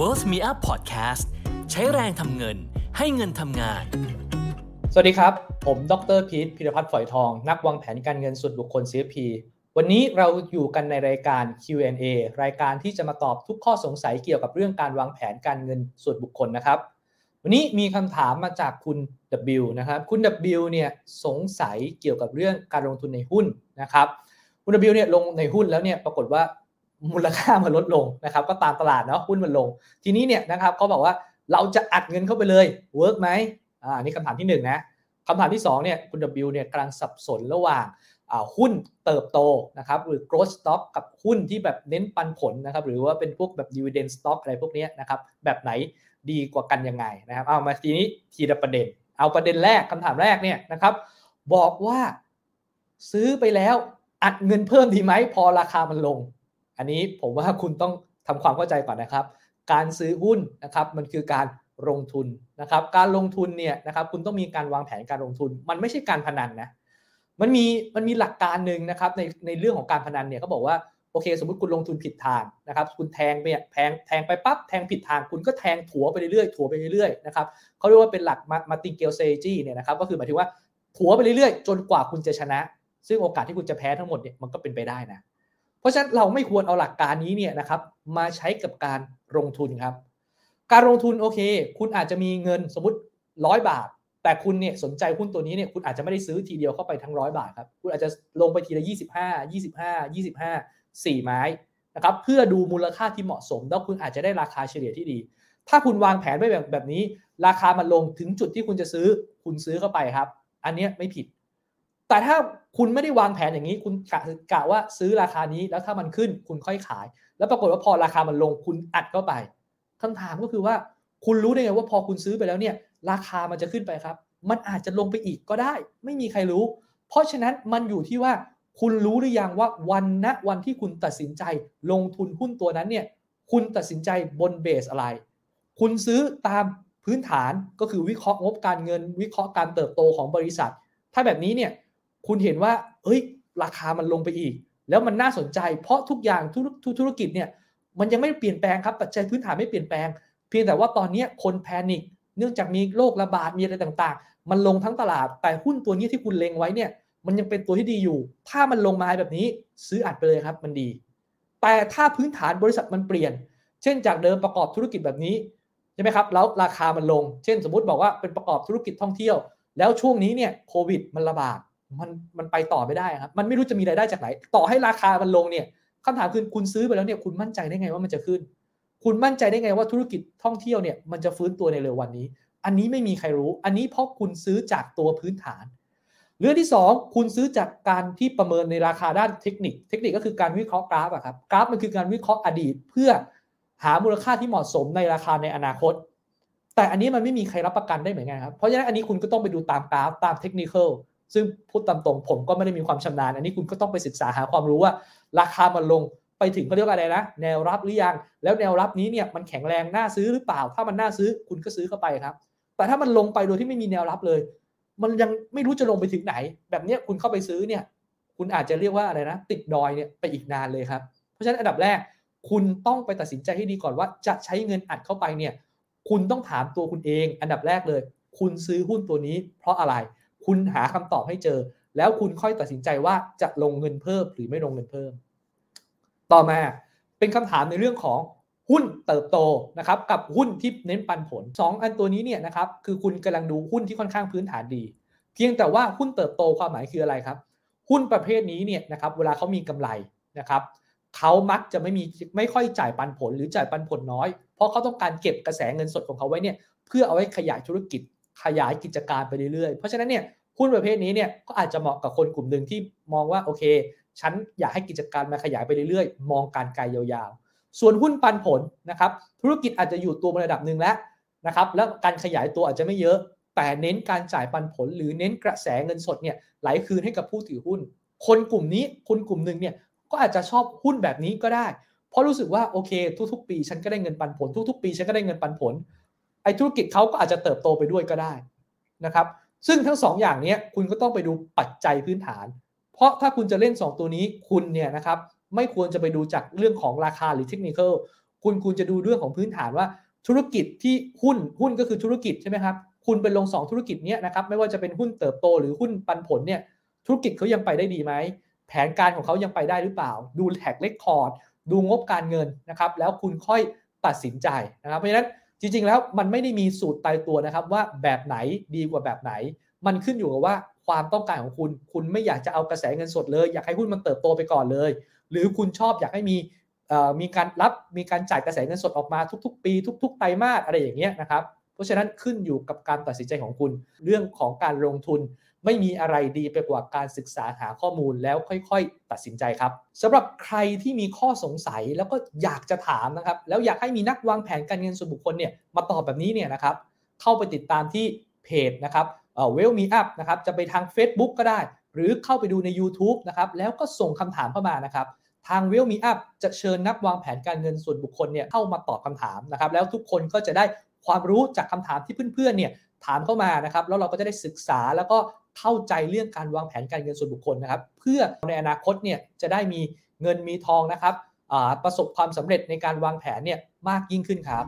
Worth Me Up Podcast ใช้แรงทำเงินให้เงินทำงาน สวัสดีครับ ผมดรพีทพิรพัฒน์ฝอยทอง นักวางแผนการเงินส่วนบุคคล CFP วันนี้เราอยู่กันในรายการ Q&A รายการที่จะมาตอบทุกข้อสงสัยเกี่ยวกับเรื่องการวางแผนการเงินส่วนบุคคลนะครับ วันนี้มีคำถามมาจากคุณ W นะครับ คุณ W เนี่ยสงสัยเกี่ยวกับเรื่องการลงทุนในหุ้นนะครับคุณ W เนี่ยลงในหุ้นแล้วเนี่ยปรากฏว่า มูลค่ามันลดลงนะครับ ก็ตามตลาดเนาะหุ้นมันลง ทีนี้เนี่ยนะครับเขาบอกว่าเราจะอัดเงินเข้าไปเลยเวิร์กไหมอ่านี่คำถามที่1นนะคำถามที่2เนี่ยคุณ W เนี่ยกำลังสับสนระหว่างหุ้นเติบโตนะครับหรือ growth stock กับหุ้นที่แบบเน้นปันผลนะครับหรือว่าเป็นพวกแบบ dividend stock อะไรพวกนี้นะครับแบบไหนดีกว่ากันยังไงนะครับเอามาทีนี้ทีละประเด็น เอาประเด็นแรกคำถามแรกเนี่ยนะครับบอกว่าซื้อไปแล้วอัดเงินเพิ่มดีไหมพอราคามันลง อันนี้ผมว่าคุณต้องทำความเข้าใจก่อนนะครับ การซื้อหุ้นนะครับมันคือการลงทุนนะครับการลงทุนเนี่ยนะครับคุณต้องมีการวางแผนการลงทุน มันไม่ใช่การพนันนะมันมีมันมีหลักการหนึ่งนะครับในในเรื่องของการพนันเนี่ยเขาบอกว่าโอเค สมมติคุณลงทุนผิดทางนะครับ คุณแทงไปแทงแทงไปปั๊บแทงผิดทางคุณก็แทงถัวไปเรื่อยๆถัวไปเรื่อยๆนะครับเขาเรียกว่าเป็นหลักมาติงเกลเซจีเนี่ยนะครับก็คือหมายถึงว่าถัวไปเรื่อยๆ จนกว่าคุณจะชนะ ซึ่งโอกาสที่คุณจะแพ้ทั้งหมดเนี่ยมันก็เป็นไปได้นะ เพราะฉะนั้นเราไม่ควรเอาหลักการนี้เนี่ยนะครับมาใช้กับการลงทุนครับ การลงทุนโอเค คุณอาจจะมีเงินสมมติร้อยบาท แต่คุณเนี่ยสนใจหุ้นตัวนี้เนี่ยคุณอาจจะไม่ได้ซื้อทีเดียวเข้าไปทั้งร้อยบาทครับคุณอาจจะลงไปทีละยี่สิบห้ายี่สิบห้ายี่สิบห้าสี่ไม้นะครับเพื่อดูมูลค่าที่เหมาะสม แล้วคุณอาจจะได้ราคาเฉลี่ยที่ดี ถ้าคุณวางแผนไว้แบบแบบนี้ ราคามันลงถึงจุดที่คุณจะซื้อ คุณซื้อเข้าไปครับ อันนี้ไม่ผิด แต่ถ้าคุณไม่ได้วางแผนอย่างนี้ คุณกะกะว่าซื้อราคานี้แล้วถ้ามันขึ้นคุณค่อยขาย แล้วปรากฏว่าพอราคามันลงคุณอัดเข้าไปคำถามก็คือว่า คุณรู้ได้ไงว่าพอคุณซื้อไปแล้วเนี่ย ราคามันจะขึ้นไปครับ มันอาจจะลงไปอีกก็ได้ ไม่มีใครรู้ เพราะฉะนั้นมันอยู่ที่ว่า คุณรู้หรือยังว่าวันณวันที่คุณตัดสินใจลงทุนหุ้นตัวนั้นเนี่ย คุณตัดสินใจบนเบสอะไร คุณซื้อตามพื้นฐานก็คือวิเคราะห์งบการเงิน วิเคราะห์การเติบโตของบริษัท ถ้าแบบนี้เนี่ย คุณเห็นว่าเอ้ย ราคามันลงไปอีก แล้วมันน่าสนใจ เพราะทุกอย่างทุกธุรกิจเนี่ยมันยังไม่เปลี่ยนแปลงครับปัจจัยพื้นฐานไม่เปลี่ยนแปลง เพียงแต่ว่าตอนนี้คนแพนิคเนื่องจากมีโรคระบาดมีอะไรต่างๆ มันลงทั้งตลาด แต่หุ้นตัวนี้ที่คุณเล็งไว้เนี่ย มันยังเป็นตัวที่ดีอยู่ ถ้ามันลงมาแบบนี้ซื้ออัดไปเลยครับ มันดี แต่ถ้าพื้นฐานบริษัทมันเปลี่ยน เช่นจากเดิมประกอบธุรกิจแบบนี้ใช่ไหมครับแล้วราคามันลง เช่น สมมติบอกว่าเป็นประกอบธุรกิจท่องเที่ยว แล้วช่วงนี้เนี่ยโควิดมันระบาด มันมันไปต่อไม่ได้ครับ มันไม่รู้จะมีรายได้จากไหน ต่อให้ราคามันลงเนี่ยคำถามคือคุณซื้อไปแล้วเนี่ยคุณมั่นใจได้ไงว่ามันจะขึ้น คุณมั่นใจได้ไงว่าธุรกิจท่องเที่ยวเนี่ยมันจะฟื้นตัวในเร็ววันนี้ อันนี้ไม่มีใครรู้ อันนี้เพราะคุณซื้อจากตัวพื้นฐาน เรื่องที่ 2 คุณซื้อจากการที่ประเมินในราคาด้านเทคนิค เทคนิคก็คือการวิเคราะห์กราฟอะครับ กราฟมันคือการวิเคราะห์อดีต เพื่อหามูลค่าที่เหมาะสมในราคาในอนาคต แต่อันนี้มันไม่มีใครรับประกันได้เหมือนกันครับ เพราะฉะนั้นอันนี้คุณก็ต้องไปดูตามกราฟตามเทคนิค ซึ่งพูดตามตรงผมก็ไม่ได้มีความชำนาญ อันนี้คุณก็ต้องไปศึกษาหาความรู้ว่า ราคามันลงไปถึงเขาเรียกอะไรนะ แนวรับหรือยัง แล้วแนวรับนี้เนี่ยมันแข็งแรงน่าซื้อหรือเปล่า ถ้ามันน่าซื้อคุณก็ซื้อเข้าไปครับ แต่ถ้ามันลงไปโดยที่ไม่มีแนวรับเลย มันยังไม่รู้จะลงไปถึงไหน แบบนี้คุณเข้าไปซื้อเนี่ย คุณอาจจะเรียกว่าอะไรนะ ติดดอยเนี่ยไปอีกนานเลยครับ เพราะฉะนั้นอันดับแรก คุณต้องไปตัดสินใจให้ดีก่อนว่าจะใช้เงินอัดเข้าไปเนี่ย คุณต้องถามตัวคุณเอง อันดับแรกเลย คุณซื้อหุ้นตัวนี้ เพราะอะไร คุณหาคำตอบให้เจอ แล้วคุณค่อยตัดสินใจว่าจะลงเงินเพิ่มหรือไม่ลงเงินเพิ่ม ต่อมาเป็นคำถามในเรื่องของหุ้นเติบโตนะครับกับหุ้นที่เน้นปันผล 2 อันตัวนี้เนี่ยนะครับคือคุณกำลังดูหุ้นที่ค่อนข้างพื้นฐานดี เพียงแต่ว่าหุ้นเติบโตความหมายคืออะไรครับ หุ้นประเภทนี้เนี่ยนะครับเวลาเขามีกำไรนะครับเขามักจะไม่มีไม่ค่อยจ่ายปันผลหรือจ่ายปันผลน้อย เพราะเขาต้องการเก็บกระแสเงินสดของเขาไว้เนี่ยเพื่อเอาไว้ขยายธุรกิจขยายกิจการไปเรื่อยๆ เพราะฉะนั้นเนี่ย หุ้นประเภทนี้เนี่ยก็อาจจะเหมาะกับคนกลุ่มหนึ่งที่มองว่าโอเค ฉันอยากให้กิจการมาขยายไปเรื่อยๆ มองการไกลยาวๆ ส่วนหุ้นปันผลนะครับธุรกิจอาจจะอยู่ตัวระดับหนึ่งแล้วนะครับแล้วการขยายตัวอาจจะไม่เยอะ แต่เน้นการจ่ายปันผล หรือเน้นกระแสเงินสดเนี่ยไหลคืนให้กับผู้ถือหุ้น คนกลุ่มนี้คนกลุ่มหนึ่งเนี่ยก็อาจจะชอบหุ้นแบบนี้ก็ได้ เพราะรู้สึกว่าโอเค ทุกๆ ปี ฉันก็ได้เงินปันผล ทุกๆ ปีฉันก็ได้เงินปันผลไอ้ธุรกิจเขาก็อาจจะเติบโตไปด้วยก็ได้นะครับ ซึ่งทั้ง2ออย่างนี้คุณก็ต้องไปดูปัจจัยพื้นฐาน เพราะถ้าคุณจะเล่น 2 ตัวนี้คุณเนี่ยนะครับไม่ควรจะไปดูจากเรื่องของราคาหรือเทคนิคคุณคุณจะดูเรื่องของพื้นฐานว่าธุรกิจที่หุ้นหุ้นก็คือธุรกิจใช่ไหมครับคุณไปลง 2 ธุรกิจเนี้ยนะครับไม่ว่าจะเป็นหุ้นเติบโตหรือหุ้นปันผลเนี่ยธุรกิจเขายังไปได้ดีไหมแผนการของเขายังไปได้หรือเปล่า ดูแท็กเลคคอร์ดดูงบการเงินนะครับแล้วคุณค่อยตัดสินใจนะครับเพราะฉะนั้น จริงๆแล้วมันไม่ได้มีสูตรตายตัวนะครับว่าแบบไหนดีกว่าแบบไหน มันขึ้นอยู่กับว่าความต้องการของคุณ คุณไม่อยากจะเอากระแสเงินสดเลย อยากให้หุ้นมันเติบโตไปก่อนเลย หรือคุณชอบอยากให้มีมีการรับมีการจ่ายกระแสเงินสดออกมาทุก ๆ ปี ทุก ๆ ไตรมาสอะไรอย่างเงี้ยนะครับ เพราะฉะนั้นขึ้นอยู่กับการตัดสินใจของคุณ เรื่องของการลงทุน ไม่มีอะไรดีไปกว่าการศึกษาหาข้อมูลแล้วค่อยๆ ตัดสินใจครับสำหรับใครที่มีข้อสงสัยแล้วก็อยากจะถามนะครับ แล้วอยากให้มีนักวางแผนการเงินส่วนบุคคลเนี่ยมาตอบแบบนี้เนี่ยนะครับ เข้าไปติดตามที่เพจนะครับเวลมีอัพนะครับจะไปทาง Facebook ก็ได้ หรือเข้าไปดูใน YouTube นะครับแล้วก็ส่งคำถามเข้ามานะครับทางเวลมีอัพจะเชิญนักวางแผนการเงินส่วนบุคคลเนี่ยเข้ามาตอบคำถามนะครับแล้วทุกคนก็จะได้ความรู้จากคำถามที่เพื่อนๆเนี่ยถามเข้ามานะครับแล้วเราก็จะได้ศึกษาแล้วก็ เข้าใจเรื่องการวางแผนการเงินส่วนบุคคลนะครับ เพื่อในอนาคตเนี่ยจะได้มีเงินมีทองนะครับประสบความสำเร็จในการวางแผนเนี่ยมากยิ่งขึ้นครับ